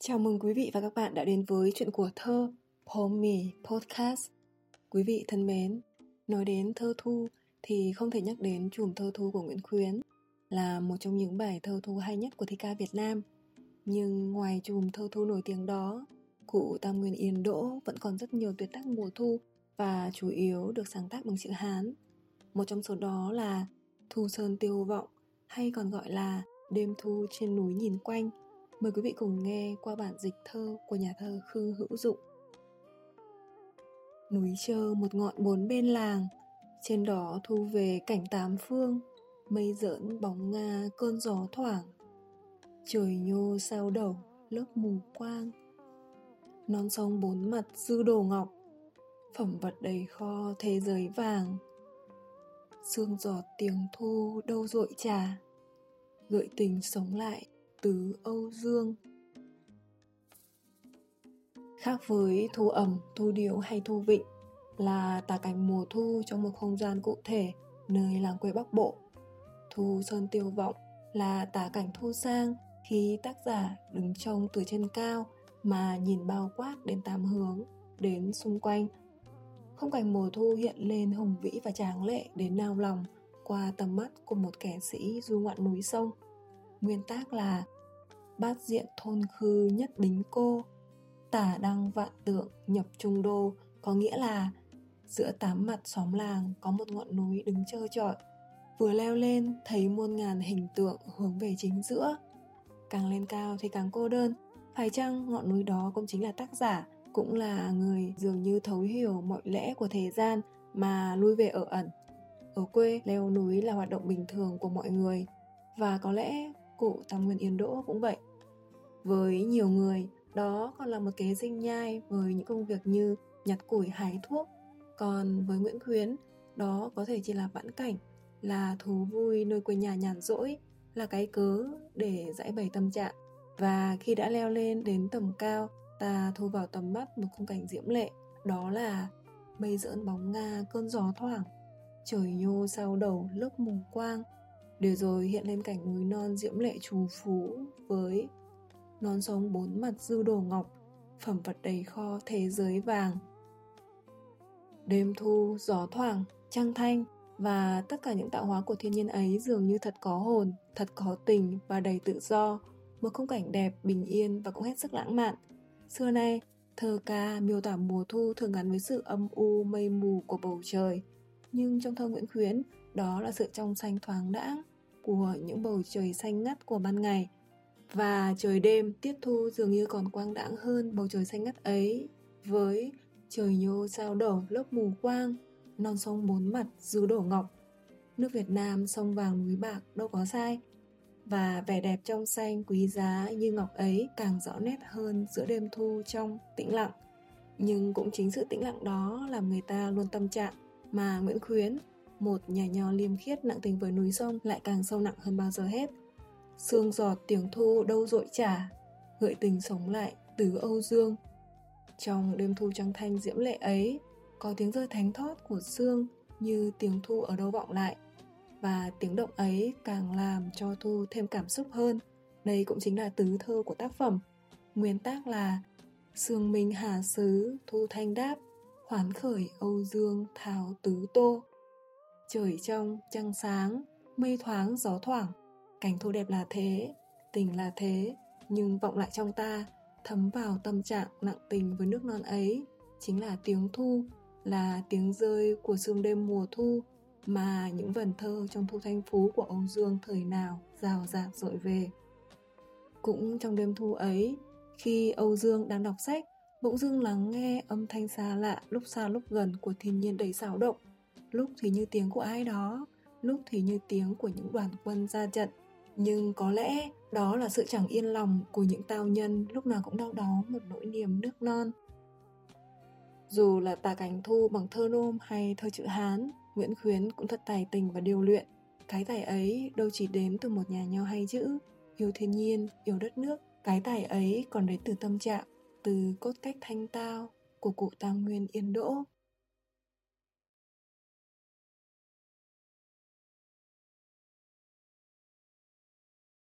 Chào mừng quý vị và các bạn đã đến với chuyện của thơ Pomi Podcast. Quý vị thân mến, nói đến thơ thu thì không thể nhắc đến chùm thơ thu của Nguyễn Khuyến là một trong những bài thơ thu hay nhất của thi ca Việt Nam. Nhưng ngoài chùm thơ thu nổi tiếng đó, cụ Tam Nguyên Yên Đỗ vẫn còn rất nhiều tuyệt tác mùa thu và chủ yếu được sáng tác bằng chữ Hán. Một trong số đó là Thu Sơn Tiêu Vọng hay còn gọi là Đêm Thu trên núi nhìn quanh Mời quý vị cùng nghe qua bản dịch thơ của nhà thơ Khương Hữu Dụng. Núi trơ một ngọn bốn bên làng, trên đó thu về cảnh tám phương, mây rỡn bóng nga cơn gió thoảng. Trời nhô sao đầu, lớp mù quang. Non sông bốn mặt dư đồ ngọc, phẩm vật đầy kho thế giới vàng. Sương giọt tiếng thu đâu rội trà, gợi tình sống lại tứ Âu Dương. Khác với thu ẩm, thu điệu hay thu vịnh là tả cảnh mùa thu trong một không gian cụ thể nơi làng quê Bắc Bộ. Thu Sơn Tiêu Vọng là tả cảnh thu sang khi tác giả đứng trông từ trên cao mà nhìn bao quát đến tám hướng, đến xung quanh. Không cảnh mùa thu hiện lên hùng vĩ và tráng lệ đến nao lòng qua tầm mắt của một kẻ sĩ du ngoạn núi sông – Nguyên tác là Bát diện thôn khư nhất đính cô, Tả đăng vạn tượng nhập trung đô, Có nghĩa là Giữa tám mặt xóm làng có một ngọn núi đứng trơ trọi. Vừa leo lên, thấy muôn ngàn hình tượng hướng về chính giữa. Càng lên cao thì càng cô đơn. Phải chăng ngọn núi đó cũng chính là tác giả, Cũng là người dường như thấu hiểu mọi lẽ của thế gian Mà lui về ở ẩn? Ở quê, leo núi là hoạt động bình thường của mọi người. Và có lẽ cụ Tam Nguyên Yên Đỗ cũng vậy. Với nhiều người, đó còn là một kế sinh nhai với những công việc như nhặt củi hái thuốc. Còn với Nguyễn Khuyến, đó có thể chỉ là vãn cảnh, là thú vui nơi quê nhà nhàn rỗi, là cái cớ để giải bày tâm trạng. Và khi đã leo lên đến tầm cao, ta thu vào tầm mắt một khung cảnh diễm lệ, đó là mây dỡn bóng nga cơn gió thoảng, trời nhô sau đầu lớp mù quang, để rồi hiện lên cảnh núi non diễm lệ trù phú với non sông bốn mặt dư đồ ngọc, phẩm vật đầy kho thế giới vàng. Đêm thu, gió thoảng, trăng thanh và tất cả những tạo hóa của thiên nhiên ấy dường như thật có hồn, thật có tình và đầy tự do, một khung cảnh đẹp, bình yên và cũng hết sức lãng mạn. Xưa nay, thơ ca miêu tả mùa thu thường gắn với sự âm u mây mù của bầu trời, nhưng trong thơ Nguyễn Khuyến, đó là sự trong xanh thoáng đãng của những bầu trời xanh ngắt của ban ngày. Và trời đêm tiết thu dường như còn quang đãng hơn bầu trời xanh ngắt ấy với trời nhô sao đổ lớp mù quang, non sông bốn mặt dư đổ ngọc. Nước Việt Nam sông vàng núi bạc đâu có sai. Và vẻ đẹp trong xanh quý giá như ngọc ấy càng rõ nét hơn giữa đêm thu trong tĩnh lặng. Nhưng cũng chính sự tĩnh lặng đó làm người ta luôn tâm trạng mà Nguyễn Khuyến, một nhà nho liêm khiết nặng tình với núi sông lại càng sâu nặng hơn bao giờ hết. Sương giọt tiếng thu đâu dội trả, gợi tình sống lại từ Âu Dương. Trong đêm thu trăng thanh diễm lệ ấy, có tiếng rơi thánh thót của sương như tiếng thu ở đâu vọng lại. Và tiếng động ấy càng làm cho Thu thêm cảm xúc hơn. Đây cũng chính là tứ thơ của tác phẩm. Nguyên tác là Sương Minh Hà Sứ Thu Thanh Đáp hoán khởi Âu Dương thảo tứ tô. Trời trong, trăng sáng, mây thoáng, gió thoảng, cảnh thu đẹp là thế, tình là thế, nhưng vọng lại trong ta, thấm vào tâm trạng nặng tình với nước non ấy, chính là tiếng thu, là tiếng rơi của sương đêm mùa thu, mà những vần thơ trong thu thanh phú của Âu Dương thời nào rào rạc dội về. Cũng trong đêm thu ấy, khi Âu Dương đang đọc sách, bỗng dưng lắng nghe âm thanh xa lạ lúc xa lúc gần của thiên nhiên đầy xáo động lúc thì như tiếng của ai đó, lúc thì như tiếng của những đoàn quân ra trận. Nhưng có lẽ đó là sự chẳng yên lòng của những tao nhân lúc nào cũng đau đó một nỗi niềm nước non. Dù là tà cảnh thu bằng thơ nôm hay thơ chữ hán, nguyễn khuyến cũng thật tài tình và điều luyện. Cái tài ấy đâu chỉ đến từ một nhà nho hay chữ. Yêu thiên nhiên, yêu đất nước, cái tài ấy còn đến từ tâm trạng, từ cốt cách thanh tao của cụ tam nguyên yên đỗ.